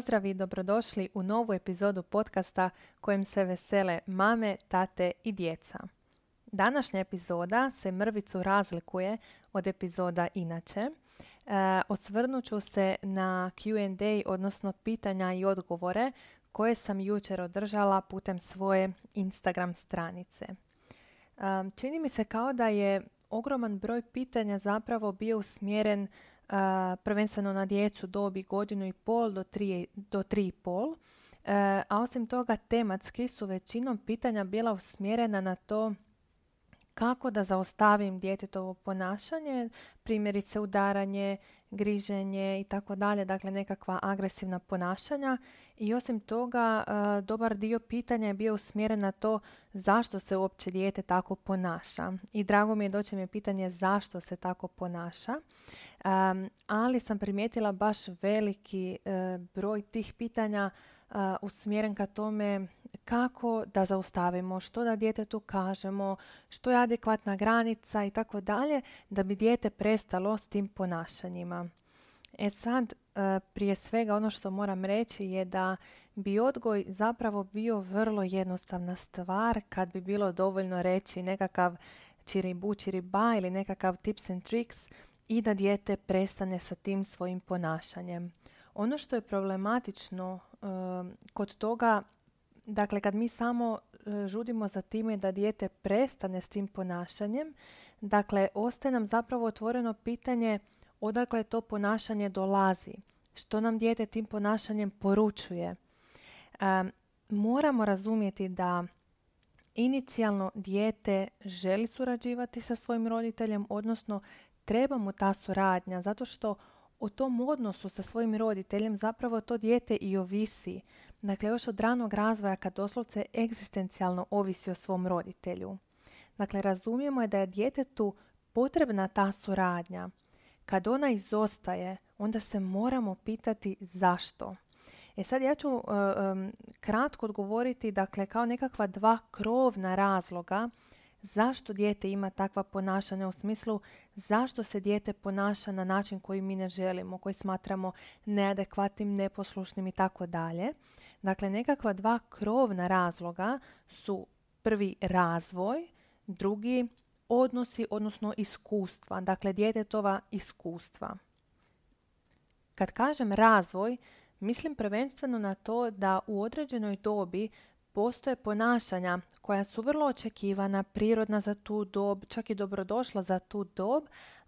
pozdrav i dobrodošli u novu epizodu podcasta kojim se vesele mame, tate i djeca. Današnja epizoda se mrvicu razlikuje od epizoda inače. E, osvrnut ću se na Q&A, odnosno pitanja i odgovore koje sam jučer održala putem svoje Instagram stranice. E, čini mi se kao da je ogroman broj pitanja zapravo bio usmjeren prvenstveno na djecu dobi godinu i pol do tri, do tri i pol. E, a osim toga tematski su većinom pitanja bila usmjerena na to kako da zaustavim djetetovo ponašanje, primjerice udaranje, griženje i tako dalje, dakle nekakva agresivna ponašanja. I osim toga, e, dobar dio pitanja je bio usmjeren na to zašto se uopće dijete tako ponaša. I drago mi je doći mi je pitanje zašto se tako ponaša. ali sam primijetila baš veliki e, broj tih pitanja usmjeren ka tome kako da zaustavimo, što da djetetu kažemo, što je adekvatna granica i tako dalje, da bi dijete prestalo s tim ponašanjima. E sad, prije svega ono što moram reći je da bi odgoj zapravo bio vrlo jednostavna stvar kad bi bilo dovoljno reći nekakav čiribu, čiriba ili nekakav tips and tricks i da dijete prestane sa tim svojim ponašanjem. Ono što je problematično kod toga Dakle, kad mi samo e, žudimo za time da dijete prestane s tim ponašanjem, dakle, ostaje nam zapravo otvoreno pitanje odakle to ponašanje dolazi, što nam dijete tim ponašanjem poručuje. moramo razumjeti da inicijalno dijete želi surađivati sa svojim roditeljem, odnosno treba mu ta suradnja, zato što o tom odnosu sa svojim roditeljem zapravo to dijete i ovisi. Dakle, još od ranog razvoja kad doslovce egzistencijalno ovisi o svom roditelju. Dakle, razumijemo je da je djetetu potrebna ta suradnja. Kad ona izostaje, onda se moramo pitati zašto. E sad ja ću um, kratko odgovoriti, dakle, kao nekakva dva krovna razloga zašto dijete ima takva ponašanja u smislu zašto se dijete ponaša na način koji mi ne želimo, koji smatramo neadekvatnim, neposlušnim i tako dalje. Dakle, nekakva dva krovna razloga su prvi razvoj, drugi odnosi, odnosno iskustva, dakle djetetova iskustva. Kad kažem razvoj, mislim prvenstveno na to da u određenoj dobi postoje ponašanja koja su vrlo očekivana, prirodna za tu dob, čak i dobrodošla za tu dob,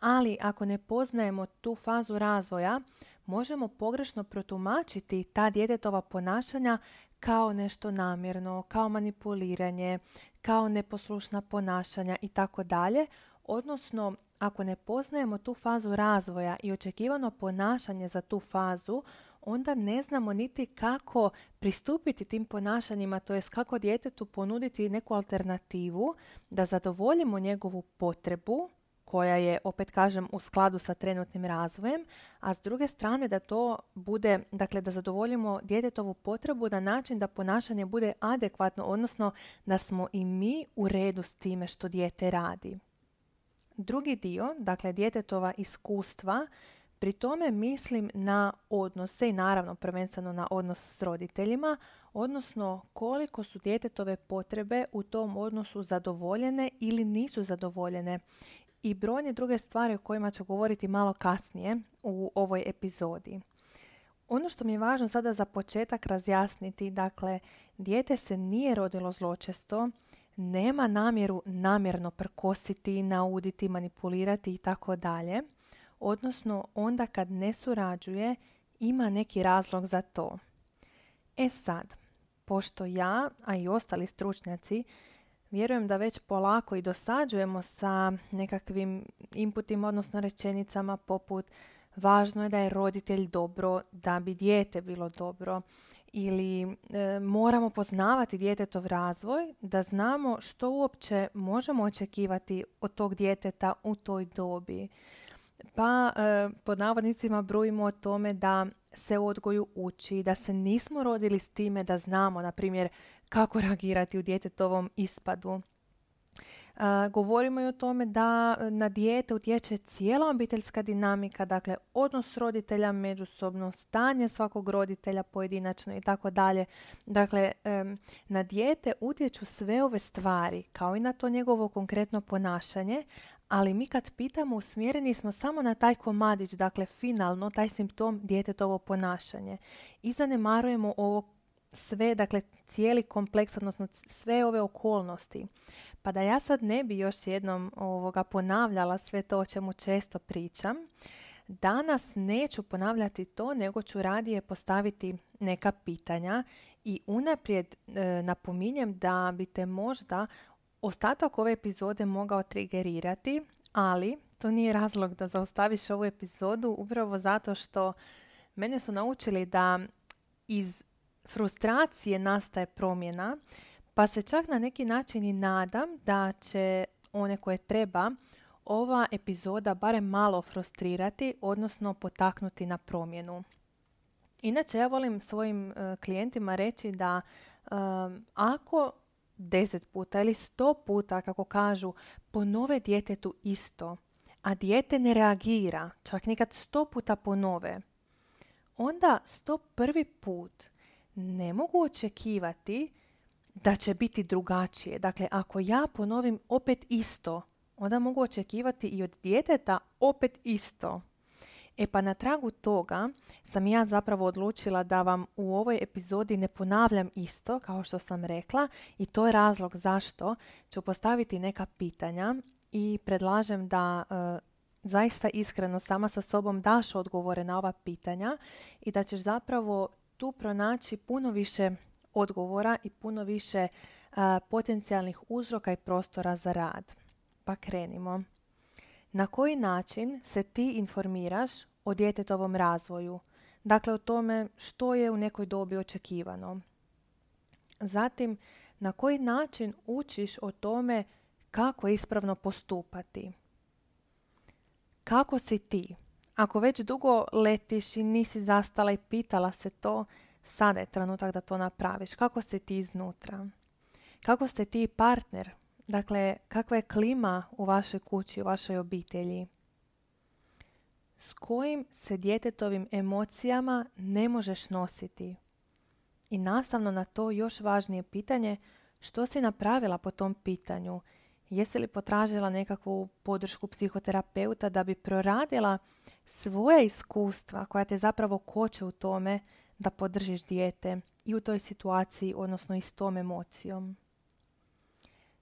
ali ako ne poznajemo tu fazu razvoja, možemo pogrešno protumačiti ta djetetova ponašanja kao nešto namjerno, kao manipuliranje, kao neposlušna ponašanja i tako dalje, odnosno ako ne poznajemo tu fazu razvoja i očekivano ponašanje za tu fazu, onda ne znamo niti kako pristupiti tim ponašanjima, to jest kako djetetu ponuditi neku alternativu da zadovoljimo njegovu potrebu koja je, opet kažem, u skladu sa trenutnim razvojem, a s druge strane da to bude, dakle da zadovoljimo djetetovu potrebu na način da ponašanje bude adekvatno, odnosno da smo i mi u redu s time što dijete radi. Drugi dio, dakle djetetova iskustva, pri tome mislim na odnose i naravno prvenstveno na odnos s roditeljima, odnosno koliko su djetetove potrebe u tom odnosu zadovoljene ili nisu zadovoljene i brojne druge stvari o kojima ću govoriti malo kasnije u ovoj epizodi. Ono što mi je važno sada za početak razjasniti, dakle, dijete se nije rodilo zločesto, nema namjeru namjerno prkositi, nauditi, manipulirati i tako dalje. Odnosno, onda kad ne surađuje, ima neki razlog za to. E sad, pošto ja, a i ostali stručnjaci, vjerujem da već polako i dosađujemo sa nekakvim inputima, odnosno rečenicama poput važno je da je roditelj dobro da bi dijete bilo dobro ili e, moramo poznavati djetetov razvoj da znamo što uopće možemo očekivati od tog djeteta u toj dobi. Pa e, pod navodnicima brojimo o tome da se odgoju uči, da se nismo rodili s time da znamo, na primjer, kako reagirati u djetetovom ispadu. govorimo i o tome da na dijete utječe cijela obiteljska dinamika, dakle odnos roditelja međusobno, stanje svakog roditelja pojedinačno i tako dalje. Dakle, na dijete utječu sve ove stvari, kao i na to njegovo konkretno ponašanje, ali mi kad pitamo usmjereni smo samo na taj komadić, dakle finalno taj simptom djetetovo ponašanje i zanemarujemo ovo sve, dakle cijeli kompleks, odnosno sve ove okolnosti. Pa da ja sad ne bi još jednom ovoga ponavljala sve to o čemu često pričam, danas neću ponavljati to, nego ću radije postaviti neka pitanja i unaprijed e, napominjem da bi te možda ostatak ove epizode mogao trigerirati, ali to nije razlog da zaustaviš ovu epizodu upravo zato što mene su naučili da iz frustracije nastaje promjena, pa se čak na neki način i nadam da će one koje treba ova epizoda barem malo frustrirati, odnosno potaknuti na promjenu. Inače, ja volim svojim uh, klijentima reći da uh, ako deset puta ili sto puta, kako kažu, ponove djetetu isto, a dijete ne reagira, čak nikad sto puta ponove, onda sto prvi put ne mogu očekivati da će biti drugačije. Dakle, ako ja ponovim opet isto, onda mogu očekivati i od djeteta opet isto. E pa na tragu toga sam ja zapravo odlučila da vam u ovoj epizodi ne ponavljam isto, kao što sam rekla, i to je razlog zašto ću postaviti neka pitanja i predlažem da e, zaista iskreno sama sa sobom daš odgovore na ova pitanja i da ćeš zapravo tu pronaći puno više odgovora i puno više potencijalnih uzroka i prostora za rad. Pa krenimo. Na koji način se ti informiraš o djetetovom razvoju? Dakle, o tome što je u nekoj dobi očekivano. Zatim, na koji način učiš o tome kako ispravno postupati? Kako si ti? Ako već dugo letiš i nisi zastala i pitala se to, sada je trenutak da to napraviš. Kako si ti iznutra? Kako ste ti partner? Dakle, kakva je klima u vašoj kući, u vašoj obitelji? S kojim se djetetovim emocijama ne možeš nositi? I nastavno na to još važnije pitanje, što si napravila po tom pitanju? Jesi li potražila nekakvu podršku psihoterapeuta da bi proradila svoje iskustva koja te zapravo koče u tome da podržiš dijete i u toj situaciji, odnosno i s tom emocijom.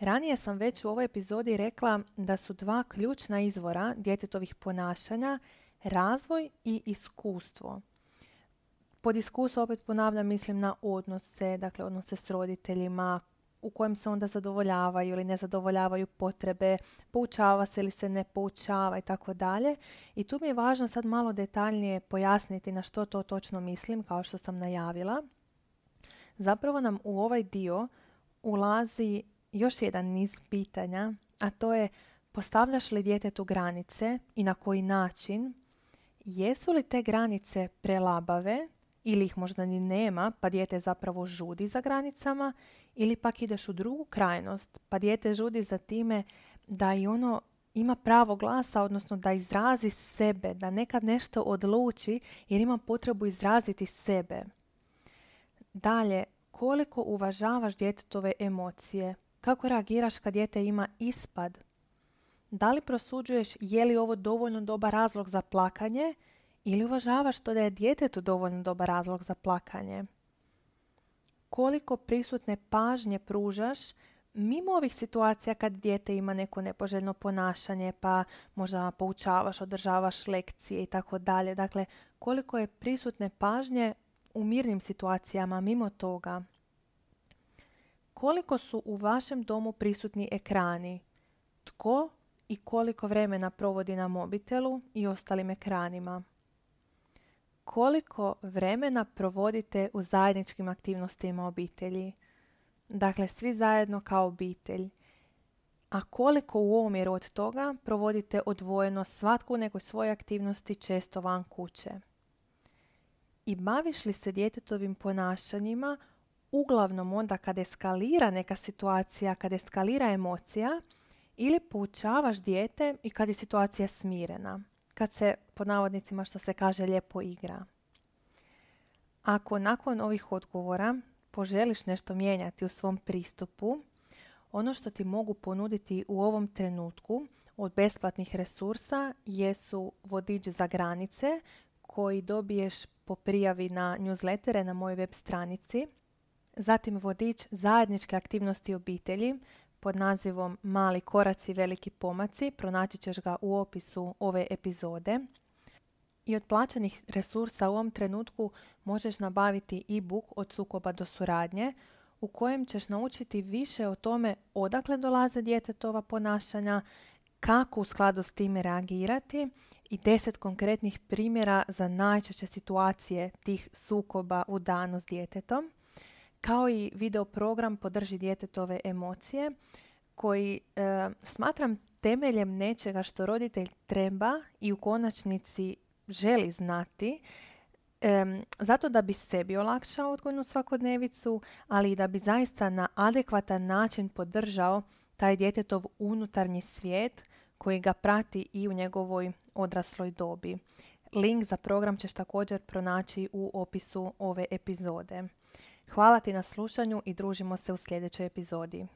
Ranije sam već u ovoj epizodi rekla da su dva ključna izvora djetetovih ponašanja razvoj i iskustvo. Pod iskustvo opet ponavljam mislim na odnose, dakle odnose s roditeljima, u kojem se onda zadovoljavaju ili ne zadovoljavaju potrebe, poučava se ili se ne poučava i tako dalje. I tu mi je važno sad malo detaljnije pojasniti na što to točno mislim, kao što sam najavila. Zapravo nam u ovaj dio ulazi još jedan niz pitanja, a to je postavljaš li djetetu granice i na koji način, jesu li te granice prelabave ili ih možda ni nema, pa dijete zapravo žudi za granicama, ili pak ideš u drugu krajnost, pa dijete žudi za time da i ono ima pravo glasa, odnosno da izrazi sebe, da nekad nešto odluči jer ima potrebu izraziti sebe. Dalje, koliko uvažavaš djetetove emocije, kako reagiraš kad dijete ima ispad, da li prosuđuješ je li ovo dovoljno dobar razlog za plakanje ili uvažavaš to da je djetetu dovoljno dobar razlog za plakanje? Koliko prisutne pažnje pružaš mimo ovih situacija kad dijete ima neko nepoželjno ponašanje pa možda poučavaš, održavaš lekcije i tako dalje. Dakle, koliko je prisutne pažnje u mirnim situacijama mimo toga. Koliko su u vašem domu prisutni ekrani? Tko i koliko vremena provodi na mobitelu i ostalim ekranima? koliko vremena provodite u zajedničkim aktivnostima obitelji. Dakle, svi zajedno kao obitelj. A koliko u omjeru od toga provodite odvojeno svatko u nekoj svojoj aktivnosti često van kuće. I baviš li se djetetovim ponašanjima uglavnom onda kad eskalira neka situacija, kad eskalira emocija ili poučavaš dijete i kad je situacija smirena, kad se po navodnicima što se kaže lijepo igra. Ako nakon ovih odgovora poželiš nešto mijenjati u svom pristupu, ono što ti mogu ponuditi u ovom trenutku od besplatnih resursa jesu vodič za granice koji dobiješ po prijavi na newslettere na mojoj web stranici. Zatim vodič zajedničke aktivnosti obitelji pod nazivom Mali koraci, veliki pomaci. Pronaći ćeš ga u opisu ove epizode. I od plaćanih resursa u ovom trenutku možeš nabaviti e-book od sukoba do suradnje u kojem ćeš naučiti više o tome odakle dolaze djetetova ponašanja, kako u skladu s time reagirati i deset konkretnih primjera za najčešće situacije tih sukoba u danu s djetetom, kao i video program Podrži djetetove emocije koji e, smatram temeljem nečega što roditelj treba i u konačnici želi znati zato da bi sebi olakšao odgojnu svakodnevicu, ali i da bi zaista na adekvatan način podržao taj djetetov unutarnji svijet koji ga prati i u njegovoj odrasloj dobi. Link za program ćeš također pronaći u opisu ove epizode. Hvala ti na slušanju i družimo se u sljedećoj epizodi.